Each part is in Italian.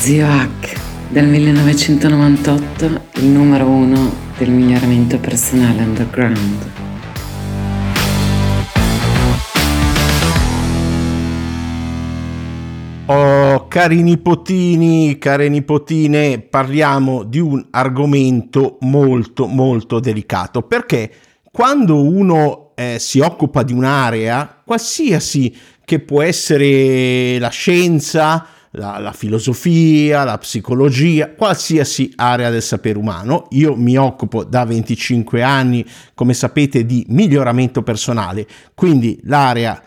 Zio Hack, del 1998, il numero uno del miglioramento personale underground. Oh, cari nipotini, care nipotine, parliamo di un argomento molto molto delicato perché quando uno eh, si occupa di un'area, qualsiasi che può essere la scienza, la, la, filosofia, la psicologia, qualsiasi area del sapere umano. Io mi occupo da 25 anni, come sapete, di miglioramento personale, quindi l'area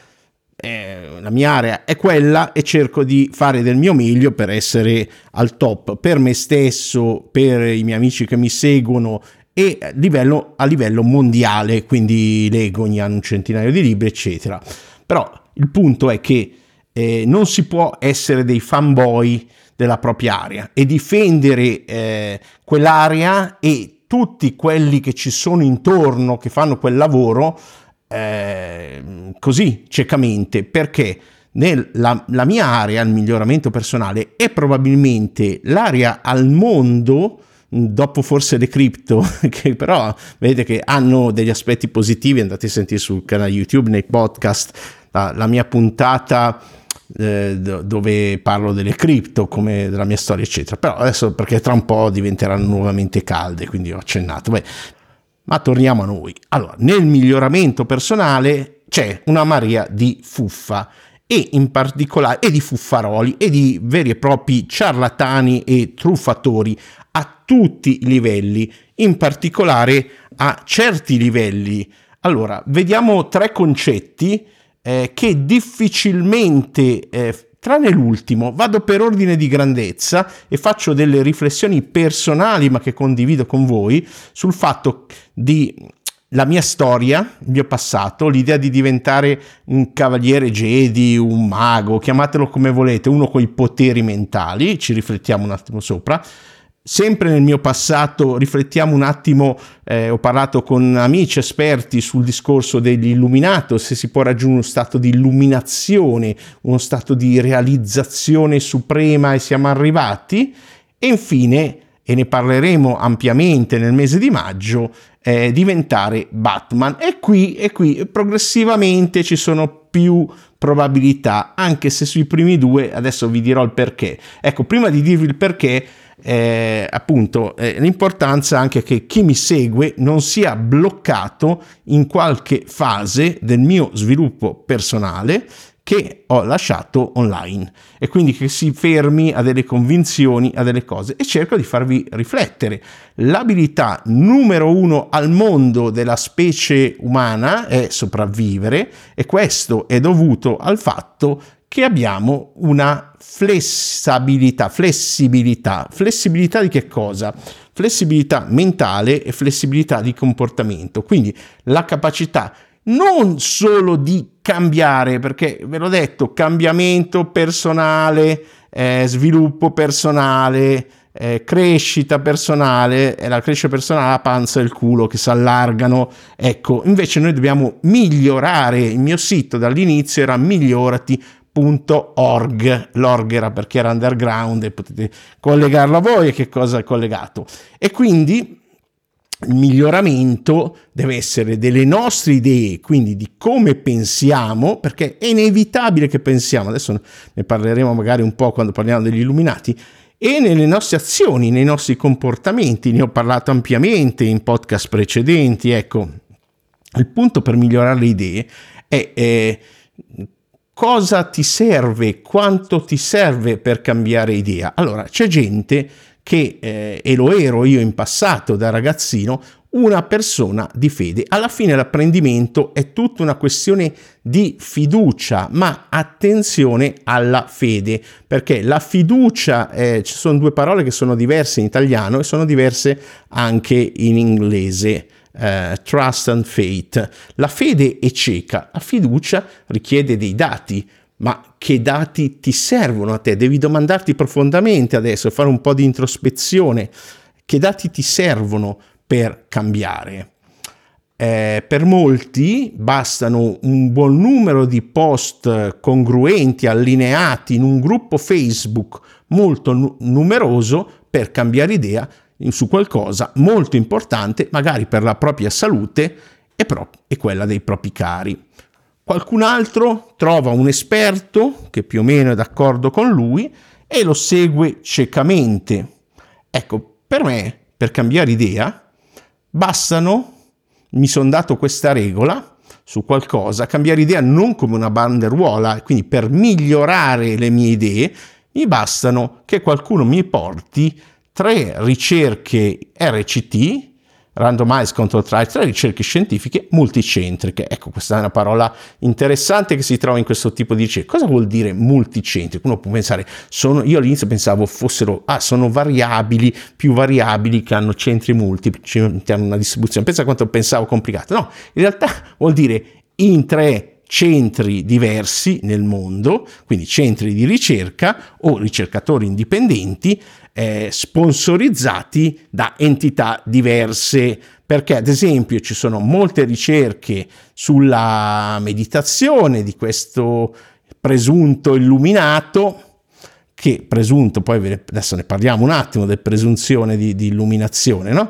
eh, la mia area è quella e cerco di fare del mio meglio per essere al top per me stesso, per i miei amici che mi seguono e a livello, a livello mondiale, quindi leggo ogni anno un centinaio di libri, eccetera. Però il punto è che eh, non si può essere dei fanboy della propria area e difendere eh, quell'area e tutti quelli che ci sono intorno che fanno quel lavoro eh, così ciecamente. Perché nella la mia area, il miglioramento personale, è probabilmente l'area al mondo dopo forse le cripto, che però vedete che hanno degli aspetti positivi, andate a sentire sul canale YouTube, nei podcast, la, la mia puntata eh, dove parlo delle cripto, come della mia storia, eccetera. Però adesso perché tra un po' diventeranno nuovamente calde, quindi ho accennato. Beh, ma torniamo a noi. Allora, nel miglioramento personale c'è una marea di fuffa e in particolare e di fuffaroli e di veri e propri ciarlatani e truffatori a tutti i livelli, in particolare a certi livelli. Allora, vediamo tre concetti eh, che difficilmente eh, Tranne l'ultimo, vado per ordine di grandezza e faccio delle riflessioni personali, ma che condivido con voi, sul fatto di la mia storia, il mio passato, l'idea di diventare un cavaliere Jedi, un mago, chiamatelo come volete, uno con i poteri mentali, ci riflettiamo un attimo sopra, Sempre nel mio passato riflettiamo un attimo, eh, ho parlato con amici esperti sul discorso dell'illuminato, se si può raggiungere uno stato di illuminazione, uno stato di realizzazione suprema e siamo arrivati. E infine, e ne parleremo ampiamente nel mese di maggio, eh, diventare Batman. E qui, e qui progressivamente ci sono più probabilità, anche se sui primi due adesso vi dirò il perché. Ecco, prima di dirvi il perché, eh, appunto eh, l'importanza anche che chi mi segue non sia bloccato in qualche fase del mio sviluppo personale che ho lasciato online e quindi che si fermi a delle convinzioni, a delle cose e cerco di farvi riflettere. L'abilità numero uno al mondo della specie umana è sopravvivere e questo è dovuto al fatto che abbiamo una flessibilità, flessibilità, flessibilità di che cosa? Flessibilità mentale e flessibilità di comportamento, quindi la capacità non solo di cambiare, perché ve l'ho detto, cambiamento personale, eh, sviluppo personale, eh, crescita personale, e la crescita personale la panza e il culo che si allargano. Ecco, invece noi dobbiamo migliorare. Il mio sito dall'inizio era migliorati .org, l'org era perché era underground e potete collegarlo a voi e che cosa è collegato. E quindi il miglioramento deve essere delle nostre idee, quindi di come pensiamo, perché è inevitabile che pensiamo, adesso ne parleremo magari un po' quando parliamo degli illuminati, e nelle nostre azioni, nei nostri comportamenti, ne ho parlato ampiamente in podcast precedenti, ecco, il punto per migliorare le idee è, è cosa ti serve, quanto ti serve per cambiare idea. Allora, c'è gente che, eh, e lo ero io in passato da ragazzino, una persona di fede. Alla fine l'apprendimento è tutta una questione di fiducia, ma attenzione alla fede, perché la fiducia, eh, ci sono due parole che sono diverse in italiano e sono diverse anche in inglese eh, trust and faith. La fede è cieca, la fiducia richiede dei dati, ma che dati ti servono a te? Devi domandarti profondamente adesso, fare un po' di introspezione. Che dati ti servono per cambiare? Eh, per molti bastano un buon numero di post congruenti, allineati in un gruppo Facebook molto nu- numeroso per cambiare idea su qualcosa molto importante, magari per la propria salute e, pro- e quella dei propri cari. Qualcun altro trova un esperto che più o meno è d'accordo con lui e lo segue ciecamente. Ecco, per me, per cambiare idea, bastano, mi sono dato questa regola su qualcosa, cambiare idea non come una banderuola, quindi per migliorare le mie idee, mi bastano che qualcuno mi porti tre ricerche RCT, Randomized Control Trial, tre ricerche scientifiche multicentriche. Ecco, questa è una parola interessante che si trova in questo tipo di ricerca. Cosa vuol dire multicentrico? Uno può pensare, sono, io all'inizio pensavo fossero, ah, sono variabili, più variabili che hanno centri multipli, hanno una distribuzione. Pensa quanto pensavo complicato. No, in realtà vuol dire in tre centri diversi nel mondo, quindi centri di ricerca o ricercatori indipendenti eh, sponsorizzati da entità diverse, perché ad esempio ci sono molte ricerche sulla meditazione di questo presunto illuminato, che presunto, poi adesso ne parliamo un attimo del presunzione di, di illuminazione, no?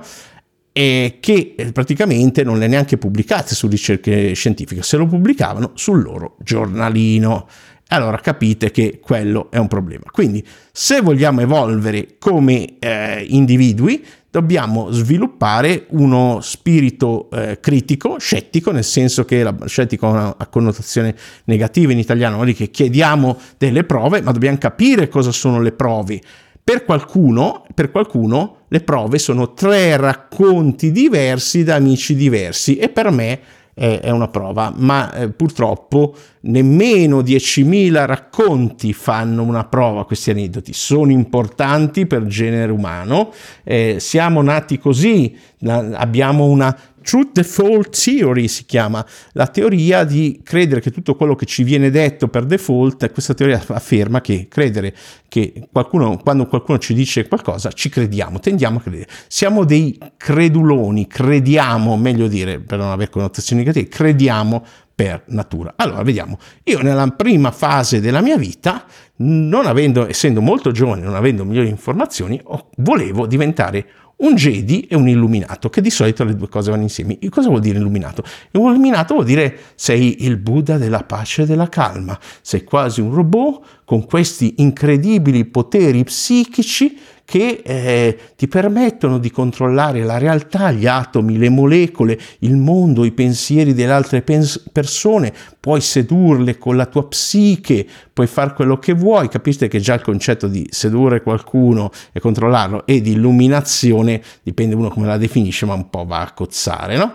e che eh, praticamente non le neanche pubblicate su ricerche scientifiche, se lo pubblicavano sul loro giornalino allora capite che quello è un problema. Quindi se vogliamo evolvere come eh, individui, dobbiamo sviluppare uno spirito eh, critico, scettico, nel senso che la scettico ha una connotazione negativa in italiano, vuol dire che chiediamo delle prove, ma dobbiamo capire cosa sono le prove. Per qualcuno, per qualcuno le prove sono tre racconti diversi da amici diversi e per me è, una prova, ma eh, purtroppo nemmeno 10.000 racconti fanno una prova, questi aneddoti. Sono importanti per genere umano, eh, siamo nati così, abbiamo una Truth Default Theory si chiama, la teoria di credere che tutto quello che ci viene detto per default, questa teoria afferma che credere che qualcuno, quando qualcuno ci dice qualcosa, ci crediamo, tendiamo a credere. Siamo dei creduloni, crediamo, meglio dire, per non avere connotazioni negative, crediamo per natura. Allora, vediamo. Io nella prima fase della mia vita, non avendo, essendo molto giovane, non avendo migliori informazioni, volevo diventare un Jedi e un illuminato, che di solito le due cose vanno insieme. E cosa vuol dire illuminato? Illuminato vuol dire sei il Buddha della pace e della calma, sei quasi un robot con questi incredibili poteri psichici che eh, ti permettono di controllare la realtà, gli atomi, le molecole, il mondo, i pensieri delle altre pens- persone, puoi sedurle con la tua psiche, puoi fare quello che vuoi, capite che già il concetto di sedurre qualcuno e controllarlo e di illuminazione, dipende uno come la definisce, ma un po' va a cozzare, no?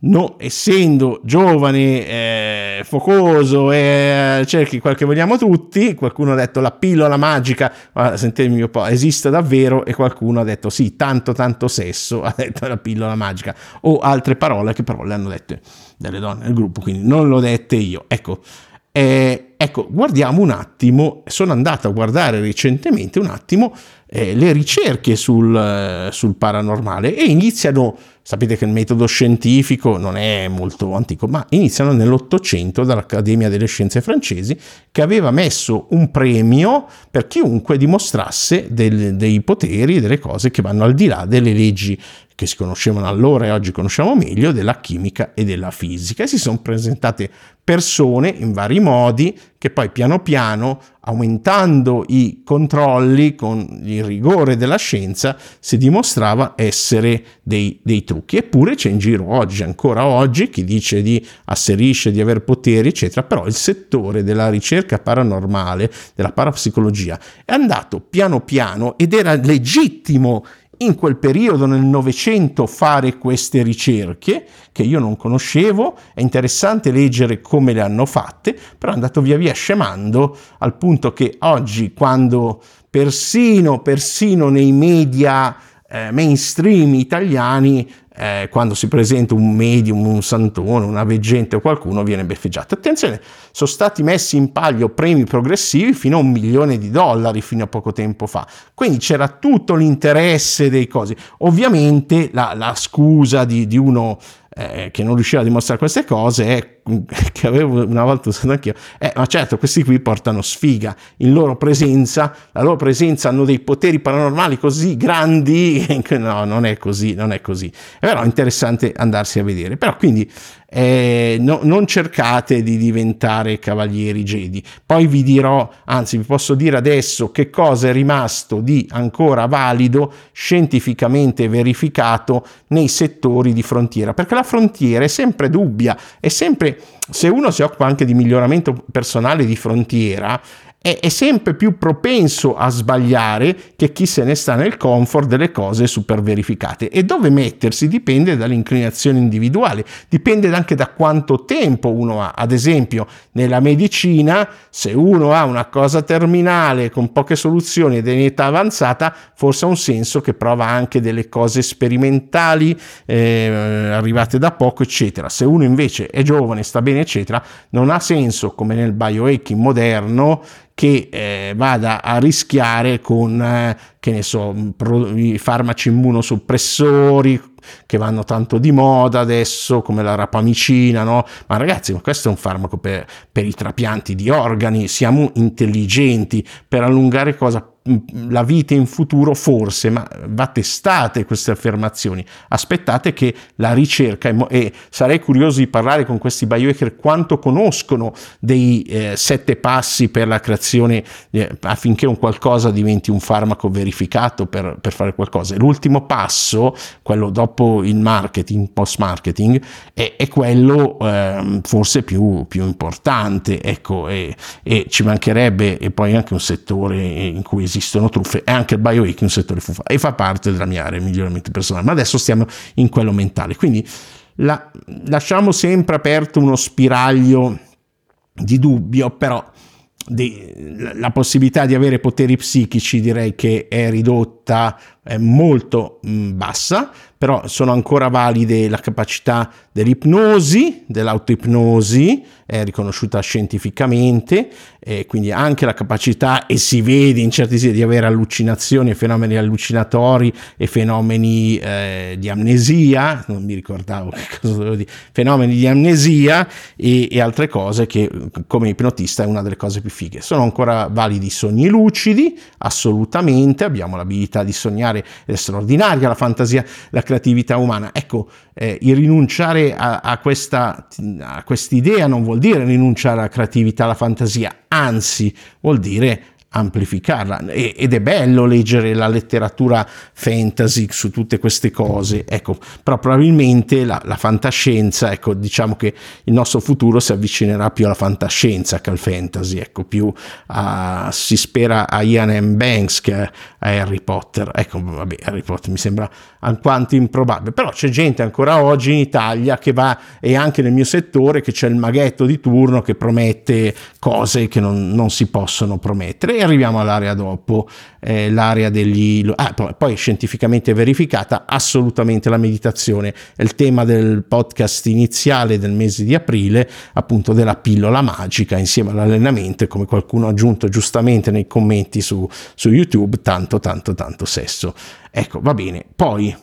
No, essendo giovane, eh, focoso e eh, cerchi quel che vogliamo tutti, qualcuno ha detto la pillola magica, sentitemi un po', esiste davvero e qualcuno ha detto sì, tanto tanto sesso, ha detto la pillola magica, o altre parole che però le hanno dette delle donne nel gruppo, quindi non l'ho dette io. Ecco, eh, ecco, guardiamo un attimo, sono andato a guardare recentemente un attimo eh, le ricerche sul, eh, sul paranormale e iniziano Sapete che il metodo scientifico non è molto antico, ma iniziano nell'Ottocento dall'Accademia delle Scienze francesi che aveva messo un premio per chiunque dimostrasse del, dei poteri delle cose che vanno al di là delle leggi che si conoscevano allora e oggi conosciamo meglio, della chimica e della fisica. E si sono presentate persone in vari modi che poi piano piano, aumentando i controlli con il rigore della scienza, si dimostrava essere dei, dei trucchi. Eppure c'è in giro oggi, ancora oggi, chi dice di asserisce di avere poteri, eccetera, però il settore della ricerca paranormale, della parapsicologia, è andato piano piano ed era legittimo in quel periodo nel Novecento fare queste ricerche che io non conoscevo, è interessante leggere come le hanno fatte, però è andato via via scemando al punto che oggi quando persino, persino nei media eh, mainstream italiani eh, quando si presenta un medium, un santone, una veggente o qualcuno viene beffeggiato. Attenzione, sono stati messi in palio premi progressivi fino a un milione di dollari fino a poco tempo fa. Quindi c'era tutto l'interesse dei cosi. Ovviamente la, la scusa di, di uno eh, che non riusciva a dimostrare queste cose è che avevo una volta usato anch'io, eh, ma certo questi qui portano sfiga, in loro presenza, la loro presenza hanno dei poteri paranormali così grandi, no, non è così, non è così. È però interessante andarsi a vedere, però quindi eh, no, non cercate di diventare cavalieri Jedi. Poi vi dirò, anzi vi posso dire adesso che cosa è rimasto di ancora valido, scientificamente verificato nei settori di frontiera, perché la frontiera è sempre dubbia, è sempre, se uno si occupa anche di miglioramento personale di frontiera, è, è, sempre più propenso a sbagliare che chi se ne sta nel comfort delle cose super verificate. E dove mettersi dipende dall'inclinazione individuale, dipende anche da quanto tempo uno ha. Ad esempio, nella medicina, se uno ha una cosa terminale con poche soluzioni ed è in età avanzata, forse ha un senso che prova anche delle cose sperimentali eh, arrivate da poco, eccetera. Se uno invece è giovane, sta bene, eccetera, non ha senso, come nel biohacking moderno, che eh, vada a rischiare con, eh, che ne so, pro, i farmaci immunosoppressori che vanno tanto di moda adesso, come la rapamicina, no? Ma ragazzi, ma questo è un farmaco per, per i trapianti di organi, siamo intelligenti, per allungare cosa la vita in futuro forse, ma va testate queste affermazioni. Aspettate che la ricerca, e sarei curioso di parlare con questi biohacker quanto conoscono dei eh, sette passi per la creazione eh, affinché un qualcosa diventi un farmaco verificato per, per fare qualcosa. l'ultimo passo, quello dopo il marketing, post marketing, è, è quello eh, forse più, più, importante, ecco, e, e ci mancherebbe, e poi anche un settore in cui esistono truffe e anche il biohacking è un settore fuffa e fa parte della mia area miglioramento personale, ma adesso stiamo in quello mentale. Quindi la, lasciamo sempre aperto uno spiraglio di dubbio, però di, la possibilità di avere poteri psichici direi che è ridotta è molto bassa, però sono ancora valide la capacità dell'ipnosi, dell'autoipnosi, è riconosciuta scientificamente, e quindi anche la capacità, e si vede in certi siti, di avere allucinazioni, fenomeni allucinatori e fenomeni eh, di amnesia, non mi ricordavo che cosa dovevo dire, fenomeni di amnesia e, e altre cose che come ipnotista è una delle cose più fighe. Sono ancora validi i sogni lucidi, assolutamente, abbiamo l'abilità di sognare è straordinaria la fantasia, la creatività umana. Ecco, eh, il rinunciare a, a, questa a quest'idea non vuol dire rinunciare alla creatività, alla fantasia, anzi vuol dire amplificarla. Ed è bello leggere la letteratura fantasy su tutte queste cose. Ecco però probabilmente la, la, fantascienza ecco diciamo che il nostro futuro si avvicinerà più alla fantascienza che al fantasy ecco più a, si spera a Ian M. Banks che a Harry Potter. Ecco vabbè Harry Potter mi sembra alquanto improbabile. Però c'è gente ancora oggi in Italia che va e anche nel mio settore che c'è il maghetto di turno che promette cose che non, non si possono promettere e arriviamo all'area dopo, eh, l'area degli... Ah, poi, poi scientificamente verificata, assolutamente la meditazione è il tema del podcast iniziale del mese di aprile, appunto della pillola magica insieme all'allenamento come qualcuno ha aggiunto giustamente nei commenti su, su YouTube, tanto tanto tanto sesso. Ecco, va bene. Poi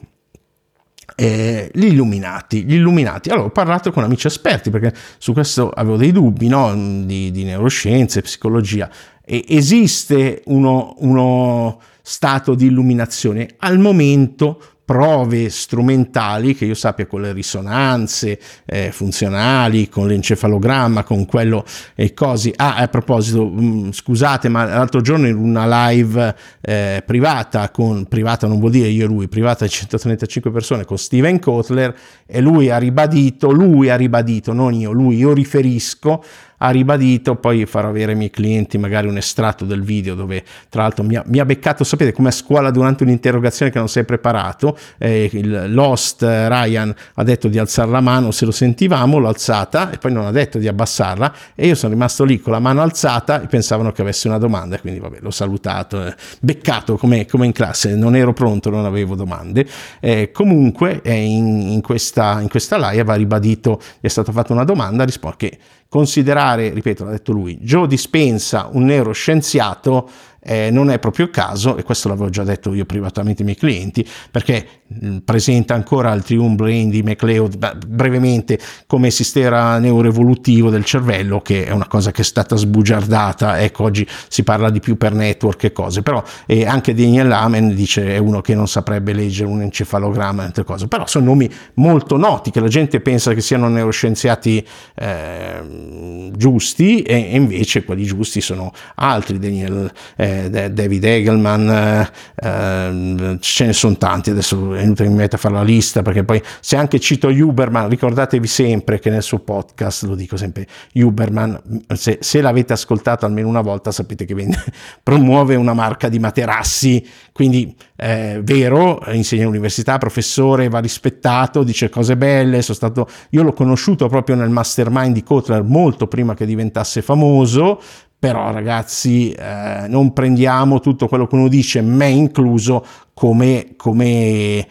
eh, gli illuminati, gli illuminati. Allora ho parlato con amici esperti perché su questo avevo dei dubbi no? di, di neuroscienze, psicologia. Esiste uno, uno stato di illuminazione? Al momento prove strumentali che io sappia con le risonanze eh, funzionali, con l'encefalogramma, con quello e cose. Ah, a proposito, mh, mm, scusate, ma l'altro giorno in una live eh, privata, con privata non vuol dire io e lui, privata di 135 persone con Steven Kotler e lui ha ribadito, lui ha ribadito, non io, lui, io riferisco ha ribadito, poi farò avere ai miei clienti magari un estratto del video dove tra l'altro mi ha, mi ha beccato, sapete come a scuola durante un'interrogazione che non sei preparato, eh, il Lost eh, Ryan ha detto di alzare la mano se lo sentivamo, l'ho alzata e poi non ha detto di abbassarla e io sono rimasto lì con la mano alzata e pensavano che avesse una domanda, quindi vabbè l'ho salutato, eh, beccato come, come, in classe, non ero pronto, non avevo domande. Eh, comunque in, in, questa, in questa live ha ribadito, è stata fatta una domanda, risponde che considerare, ripeto, l'ha detto lui, Joe Dispensa un neuroscienziato eh, non è proprio il caso, e questo l'avevo già detto io privatamente ai miei clienti, perché presenta ancora il Triumph Brain di McLeod brevemente come sistema neuroevolutivo del cervello, che è una cosa che è stata sbugiardata, ecco oggi si parla di più per network e cose, però e anche Daniel Amen dice è uno che non saprebbe leggere un encefalogramma e altre cose, però sono nomi molto noti che la gente pensa che siano neuroscienziati eh, giusti e invece quelli giusti sono altri, Daniel, eh, David Egelman, eh, ehm, ce ne sono tanti, adesso è inutile mi metta a fare la lista perché poi se anche cito Huberman, ricordatevi sempre che nel suo podcast, lo dico sempre, Huberman, se, se l'avete ascoltato almeno una volta sapete che vende, promuove una marca di materassi, quindi eh, vero, insegna all'università, professore, va rispettato, dice cose belle, sono stato, io l'ho conosciuto proprio nel mastermind di Kotler molto prima che diventasse famoso, però ragazzi eh, non prendiamo tutto quello che uno dice, me incluso, come, come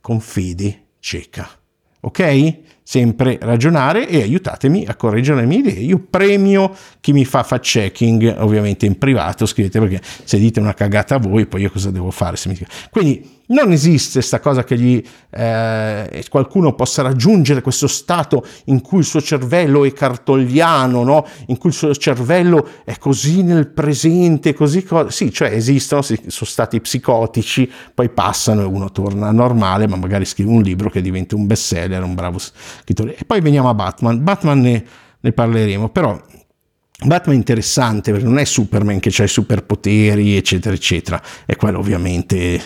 con fede cieca, ok? Sempre ragionare e aiutatemi a correggere le mie idee. Io premio chi mi fa fact checking, ovviamente in privato, scrivete perché se dite una cagata a voi, poi io cosa devo fare? Quindi non esiste questa cosa che gli, eh, qualcuno possa raggiungere questo stato in cui il suo cervello è cartogliano, no? in cui il suo cervello è così nel presente, così co- sì, cioè esistono, sono stati psicotici, poi passano e uno torna normale, ma magari scrive un libro che diventa un bestseller, un bravo. E poi veniamo a Batman. Batman ne, ne parleremo, però Batman è interessante perché non è Superman che ha i superpoteri, eccetera, eccetera. E quello ovviamente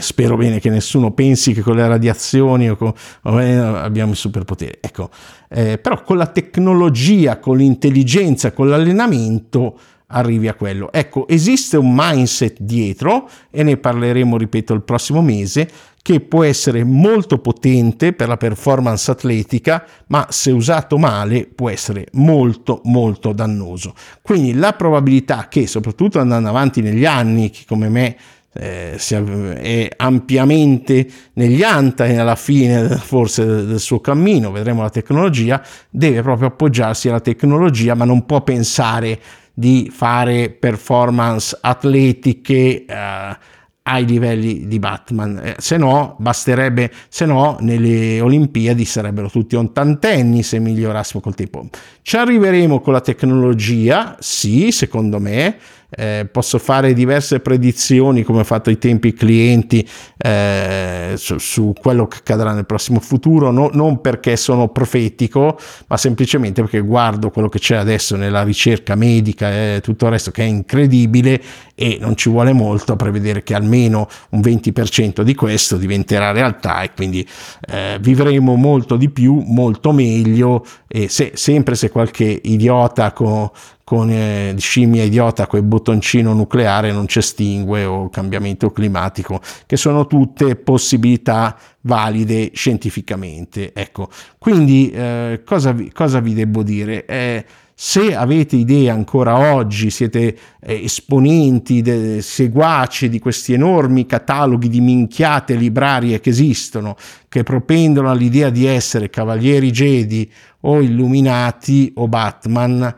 spero bene che nessuno pensi che con le radiazioni o con, abbiamo i superpoteri. Ecco, eh, però con la tecnologia, con l'intelligenza, con l'allenamento arrivi a quello. Ecco, esiste un mindset dietro e ne parleremo, ripeto, il prossimo mese che può essere molto potente per la performance atletica, ma se usato male può essere molto molto dannoso. Quindi la probabilità che, soprattutto andando avanti negli anni, chi come me eh, è ampiamente negli anta e alla fine forse del suo cammino, vedremo la tecnologia, deve proprio appoggiarsi alla tecnologia, ma non può pensare di fare performance atletiche. Eh, ai livelli di Batman, eh, se no basterebbe, se no nelle Olimpiadi sarebbero tutti ottantenni se migliorassimo col tempo. Ci arriveremo con la tecnologia, sì, secondo me, eh, posso fare diverse predizioni come ho fatto ai tempi clienti eh, su, su, quello che accadrà nel prossimo futuro, no, non perché sono profetico, ma semplicemente perché guardo quello che c'è adesso nella ricerca medica e tutto il resto che è incredibile e non ci vuole molto a prevedere che almeno un 20% di questo diventerà realtà e quindi eh, vivremo molto di più, molto meglio e se, sempre se qualche idiota con, con eh, scimmia idiota il bottoncino nucleare non ci estingue o cambiamento climatico, che sono tutte possibilità valide scientificamente. Ecco, quindi eh, cosa, vi, cosa vi devo dire? Eh, se avete idee ancora oggi, siete eh, esponenti, de, seguaci di questi enormi cataloghi di minchiate librarie che esistono, che propendono all'idea di essere cavalieri Jedi o illuminati o Batman,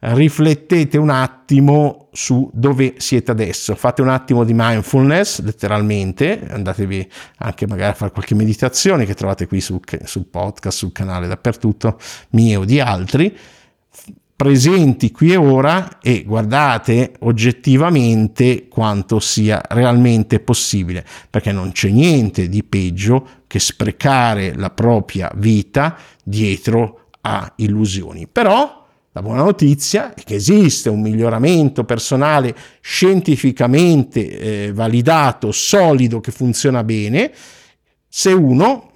riflettete un attimo su dove siete adesso, fate un attimo di mindfulness, letteralmente, andatevi anche magari a fare qualche meditazione che trovate qui sul, sul podcast, sul canale, dappertutto, mie o di altri. Presenti qui e ora e guardate oggettivamente quanto sia realmente possibile, perché non c'è niente di peggio che sprecare la propria vita dietro a illusioni. Però la buona notizia è che esiste un miglioramento personale scientificamente eh, validato, solido, che funziona bene, se uno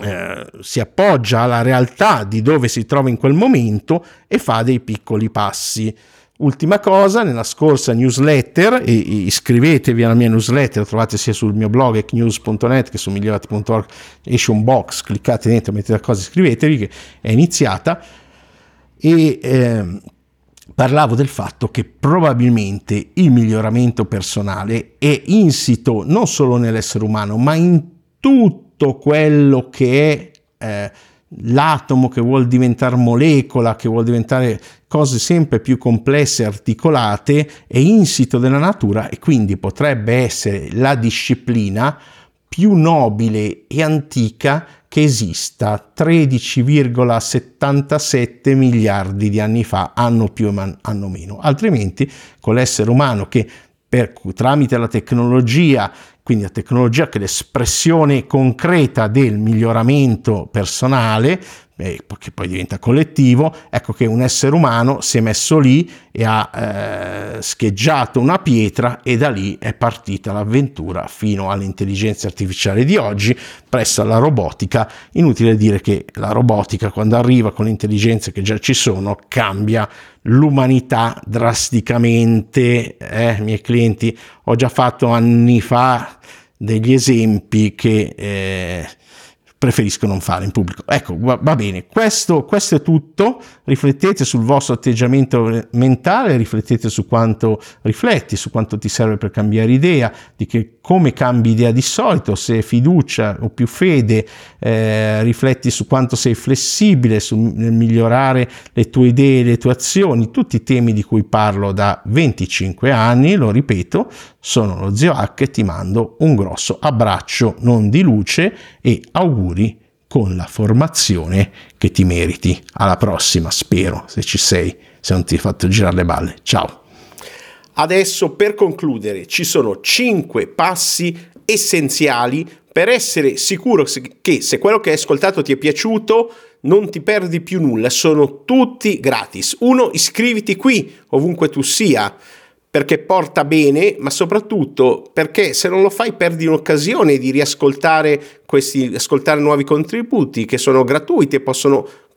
eh, si appoggia alla realtà di dove si trova in quel momento e fa dei piccoli passi. Ultima cosa, nella scorsa newsletter, e iscrivetevi alla mia newsletter, trovate sia sul mio blog ecnews.net che su migliorati.org, esce un box, cliccate dentro, mettete la cosa, iscrivetevi che è iniziata e eh, parlavo del fatto che probabilmente il miglioramento personale è insito non solo nell'essere umano, ma in tutto quello che è eh, l'atomo che vuol diventare molecola, che vuol diventare cose sempre più complesse articolate, è insito della natura e quindi potrebbe essere la disciplina più nobile e antica che esista 13,77 miliardi di anni fa, anno più e anno meno. Altrimenti, con l'essere umano che per, tramite la tecnologia, quindi la tecnologia che è l'espressione concreta del miglioramento personale, che poi diventa collettivo, ecco che un essere umano si è messo lì e ha eh, scheggiato una pietra e da lì è partita l'avventura fino all'intelligenza artificiale di oggi, presso alla robotica. Inutile dire che la robotica quando arriva con le intelligenze che già ci sono cambia l'umanità drasticamente. Eh, miei clienti, ho già fatto anni fa degli esempi che... Eh, preferisco non fare in pubblico. Ecco, va, va bene, questo, questo, è tutto. Riflettete sul vostro atteggiamento mentale, riflettete su quanto rifletti, su quanto ti serve per cambiare idea, di che, come cambi idea di solito, se fiducia o più fede, eh, rifletti su quanto sei flessibile su, nel migliorare le tue idee, le tue azioni, tutti i temi di cui parlo da 25 anni, lo ripeto, sono lo zio H e ti mando un grosso abbraccio non di luce e auguri con la formazione che ti meriti. Alla prossima, spero, se ci sei, se non ti hai fatto girare le balle. Ciao. Adesso per concludere ci sono 5 passi essenziali per essere sicuro che se quello che hai ascoltato ti è piaciuto non ti perdi più nulla, sono tutti gratis. Uno, iscriviti qui ovunque tu sia perché porta bene, ma soprattutto perché se non lo fai perdi un'occasione di riascoltare questi, ascoltare nuovi contributi che sono gratuiti e possono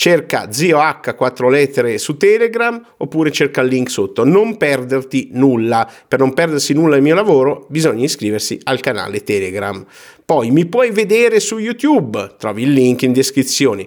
cerca Zio H 4 lettere su Telegram oppure cerca il link sotto. Non perderti nulla. Per non perdersi nulla del mio lavoro bisogna iscriversi al canale Telegram. Poi mi puoi vedere su YouTube, trovi il link in descrizione.